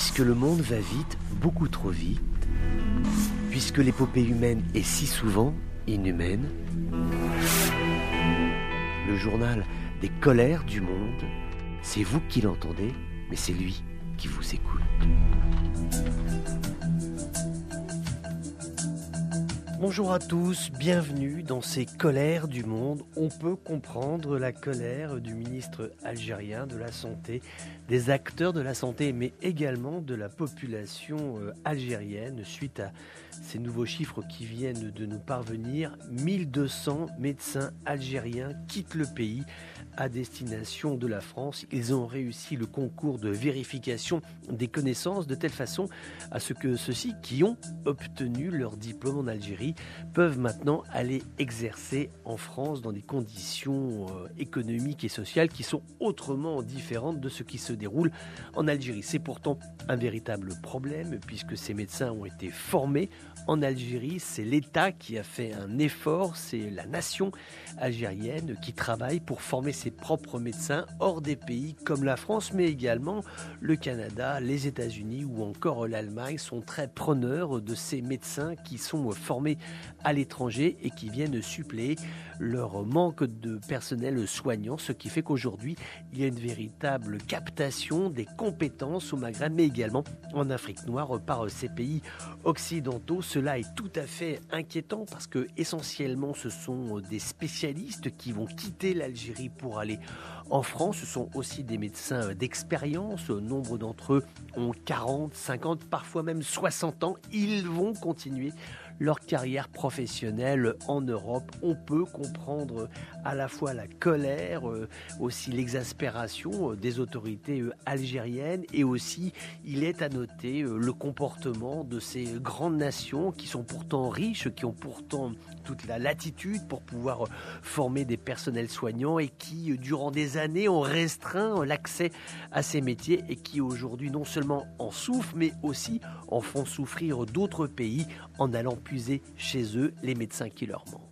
Puisque le monde va vite, beaucoup trop vite, puisque l'épopée humaine est si souvent inhumaine, le journal des colères du monde, c'est vous qui l'entendez, mais c'est lui qui vous écoute. Bonjour à tous, bienvenue dans ces colères du monde. On peut comprendre la colère du ministre algérien de la Santé, des acteurs de la santé, mais également de la population euh, algérienne suite à ces nouveaux chiffres qui viennent de nous parvenir. 1200 médecins algériens quittent le pays à destination de la France. Ils ont réussi le concours de vérification des connaissances de telle façon à ce que ceux-ci qui ont obtenu leur diplôme en Algérie peuvent maintenant aller exercer en France dans des conditions euh, économiques et sociales qui sont autrement différentes de ce qui se déroule en Algérie. C'est pourtant un véritable problème puisque ces médecins ont été formés en Algérie. C'est l'État qui a fait un effort, c'est la nation algérienne qui travaille pour former ses propres médecins hors des pays comme la France, mais également le Canada, les États-Unis ou encore l'Allemagne sont très preneurs de ces médecins qui sont formés à l'étranger et qui viennent suppléer leur manque de personnel soignant, ce qui fait qu'aujourd'hui, il y a une véritable captation des compétences au Maghreb, mais également en Afrique noire par ces pays occidentaux. Cela est tout à fait inquiétant parce que essentiellement, ce sont des spécialistes qui vont quitter l'Algérie pour aller en France. Ce sont aussi des médecins d'expérience. Nombre d'entre eux ont 40, 50, parfois même 60 ans. Ils vont continuer leur carrière professionnelle en Europe. On peut comprendre à la fois la colère, euh, aussi l'exaspération euh, des autorités euh, algériennes et aussi il est à noter le comportement de ces grandes nations qui sont pourtant riches, qui ont pourtant toute la latitude pour pouvoir former des personnels soignants et qui durant des années ont restreint l'accès à ces métiers et qui aujourd'hui non seulement en souffrent mais aussi en font souffrir d'autres pays en allant chez eux les médecins qui leur manquent.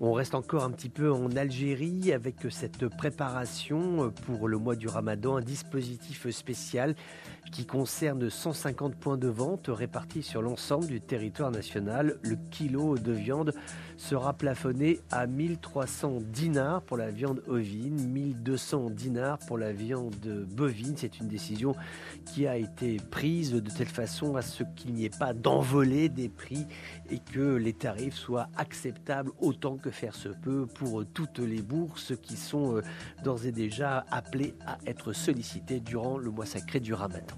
On reste encore un petit peu en Algérie avec cette préparation pour le mois du Ramadan, un dispositif spécial qui concerne 150 points de vente répartis sur l'ensemble du territoire national. Le kilo de viande sera plafonné à 1300 dinars pour la viande ovine, 1200 dinars pour la viande bovine. C'est une décision qui a été prise de telle façon à ce qu'il n'y ait pas d'envolée des prix et que les tarifs soient acceptables autant que faire se peut pour toutes les bourses qui sont euh, d'ores et déjà appelées à être sollicitées durant le mois sacré du Ramadan.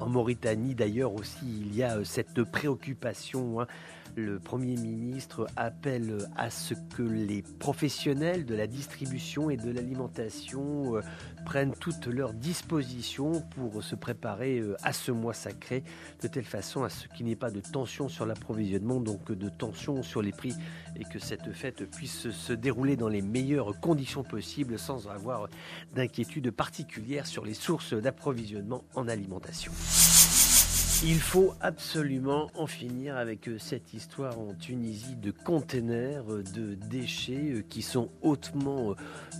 En Mauritanie d'ailleurs aussi il y a euh, cette préoccupation hein, le Premier ministre appelle à ce que les professionnels de la distribution et de l'alimentation euh, prennent toutes leurs dispositions pour se préparer euh, à ce mois sacré, de telle façon à ce qu'il n'y ait pas de tension sur l'approvisionnement, donc de tension sur les prix, et que cette fête puisse se dérouler dans les meilleures conditions possibles sans avoir d'inquiétude particulière sur les sources d'approvisionnement en alimentation. Il faut absolument en finir avec euh, cette histoire en Tunisie de containers euh, de déchets euh, qui sont hautement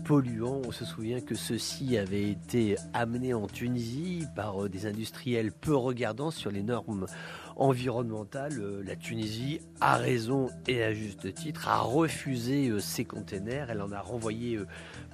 polluants. On se souvient que ceci avait été amené en Tunisie par des industriels peu regardants sur les normes environnementales. La Tunisie a raison et à juste titre a refusé ces containers. Elle en a renvoyé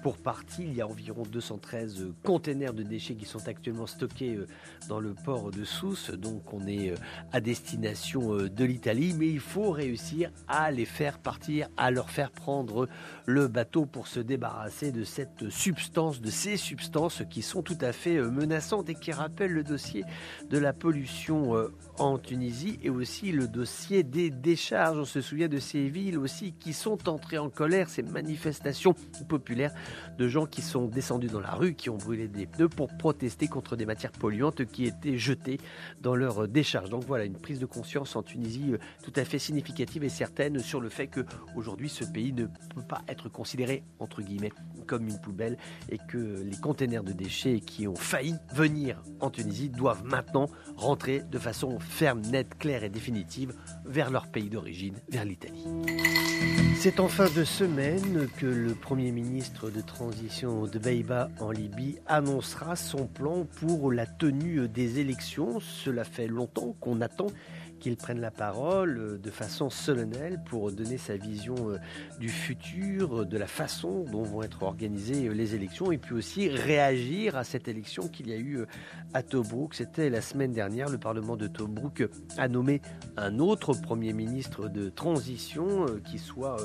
pour partie. Il y a environ 213 containers de déchets qui sont actuellement stockés euh, dans le port de Sousse. Donc on est euh, à destination euh, de l'Italie, mais il faut réussir à les faire partir, à leur faire prendre le bateau pour se débarrasser de cette substance, de ces substances qui sont tout à fait menaçantes et qui rappellent le dossier de la pollution en Tunisie et aussi le dossier des décharges. On se souvient de ces villes aussi qui sont entrées en colère, ces manifestations populaires de gens qui sont descendus dans la rue, qui ont brûlé des pneus pour protester contre des matières polluantes qui étaient jetées dans leurs décharges. Donc voilà, une prise de conscience en Tunisie euh, tout à fait significative et certaine sur le fait que aujourd'hui ce pays ne peut pas être considéré entre guillemets comme une poubelle et que les containers de déchets qui ont failli venir en Tunisie doivent maintenant rentrer de façon ferme, nette, claire et définitive vers leur pays d'origine, vers l'Italie. C'est en fin de semaine que le Premier ministre de transition de Beïba en Libye annoncera son plan pour la tenue des élections. Cela fait longtemps qu'on attend qu'il prenne la parole euh, de façon solennelle pour donner sa vision euh, du futur, de la façon dont vont être organisées euh, les élections et puis aussi réagir à cette élection qu'il y a eu à Tobruk. C'était la semaine dernière, le Parlement de Tobruk a nommé un autre Premier ministre de transition qui soit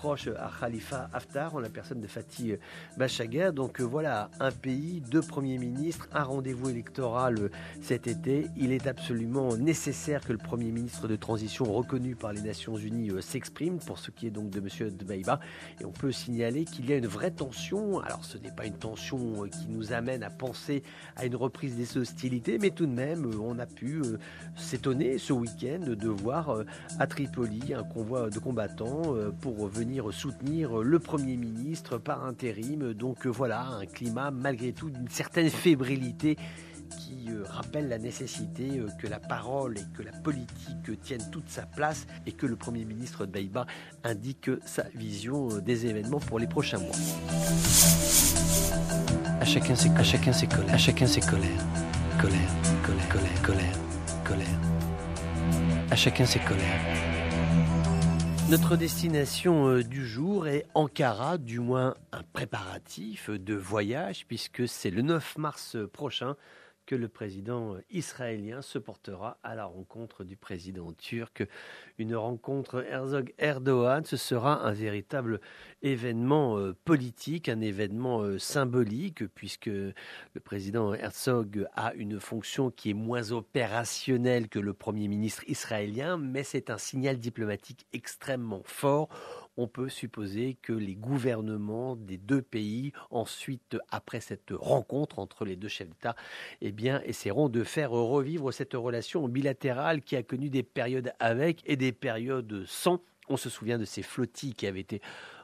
proche à Khalifa Haftar, en la personne de Fatih Bachaga. Donc voilà, un pays, deux premiers ministres, un rendez-vous électoral cet été. Il est absolument nécessaire que le Premier ministre de transition reconnu par les Nations Unies euh, s'exprime pour ce qui est donc de M. Dbaïba. Et on peut signaler qu'il y a une vraie tension. Alors ce n'est pas une tension euh, qui nous amène à penser à une reprise des hostilités, mais tout de même, euh, on a pu s'étonner ce week-end de voir à Tripoli un convoi de combattants pour venir soutenir le Premier ministre par intérim. Donc voilà, un climat malgré tout d'une certaine fébrilité qui euh, rappelle la nécessité euh, que la parole et que la politique tiennent toute sa place et que le Premier ministre de Baïba indique sa vision euh, des événements pour les prochains mois. À chacun ses colères, à chacun ses colères. Colère, colère, colère, colère, colère. À chacun ses colères. Notre destination du jour est Ankara, du moins un préparatif de voyage, puisque c'est le 9 mars prochain le président israélien se portera à la rencontre du président turc. Une rencontre Herzog-Erdogan, ce sera un véritable événement euh, politique, un événement euh, symbolique, puisque le président Herzog a une fonction qui est moins opérationnelle que le Premier ministre israélien, mais c'est un signal diplomatique extrêmement fort on peut supposer que les gouvernements des deux pays, ensuite, après cette rencontre entre les deux chefs d'État, eh essaieront de faire revivre cette relation bilatérale qui a connu des périodes avec et des périodes sans. On se souvient de ces flottilles qui avaient été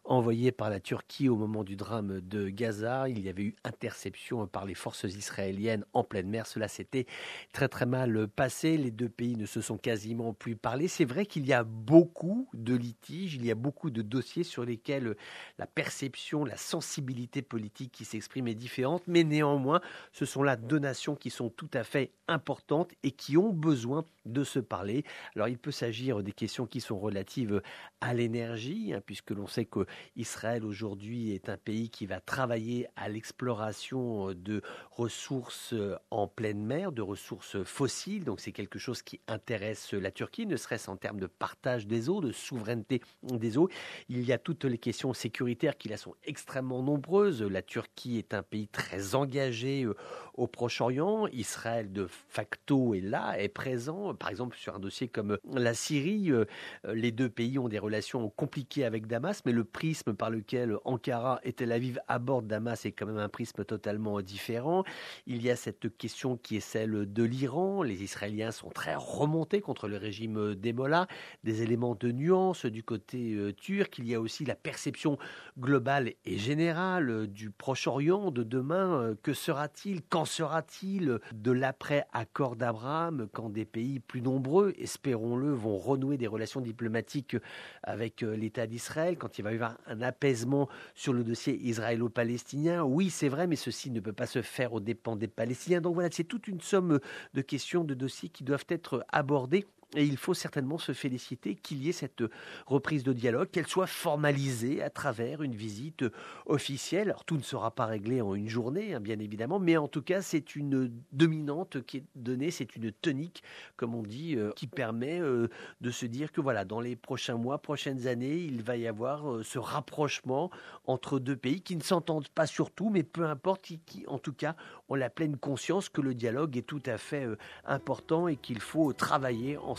envoyé par la Turquie au moment du drame de Gaza. Il y avait eu interception par les forces israéliennes en pleine mer. Cela s'était très très mal passé. Les deux pays ne se sont quasiment plus parlé. C'est vrai qu'il y a beaucoup de litiges, il y a beaucoup de dossiers sur lesquels la perception, la sensibilité politique qui s'exprime est différente, mais néanmoins, ce sont là deux nations qui sont tout à fait importantes et qui ont besoin de se parler. Alors il peut s'agir des questions qui sont relatives à l'énergie, hein, puisque l'on sait que Israël aujourd'hui est un pays qui va travailler à l'exploration euh, de ressources euh, en pleine mer, de ressources fossiles. Donc c'est quelque chose qui intéresse la Turquie, ne serait-ce en termes de partage des eaux, de souveraineté des eaux. Il y a toutes les questions sécuritaires qui là sont extrêmement nombreuses. La Turquie est un pays très engagé euh, au Proche-Orient. Israël de facto est là, est présent. Par exemple sur un dossier comme la Syrie, les deux pays ont des relations compliquées avec Damas, mais le prix par lequel Ankara et Tel Aviv abordent Damas est quand même un prisme totalement différent. Il y a cette question qui est celle de l'Iran. Les Israéliens sont très remontés contre le régime d'Ebola. Des éléments de nuance du côté euh, turc. Il y a aussi la perception globale et générale du Proche-Orient de demain. Euh, que sera-t-il? Quand sera-t-il de l'après-accord d'Abraham Quand des pays plus nombreux, espérons-le, vont renouer des relations diplomatiques avec euh, l'État d'Israël Quand il va y avoir un apaisement sur le dossier israélo-palestinien? Oui, c'est vrai, mais ceci ne peut pas se faire aux dépens des Palestiniens. Donc voilà, c'est toute une somme de questions, de dossiers qui doivent être abordés et il faut certainement se féliciter qu'il y ait cette reprise de dialogue, qu'elle soit formalisée à travers une visite officielle. Alors tout ne sera pas réglé en une journée, hein, bien évidemment, mais en tout cas c'est une dominante qui est donnée, c'est une tonique, comme on dit, euh, qui permet euh, de se dire que voilà, dans les prochains mois, prochaines années, il va y avoir euh, ce rapprochement entre deux pays qui ne s'entendent pas surtout, mais peu importe, qui, qui, en tout cas ont la pleine conscience que le dialogue est tout à fait important et qu'il faut travailler en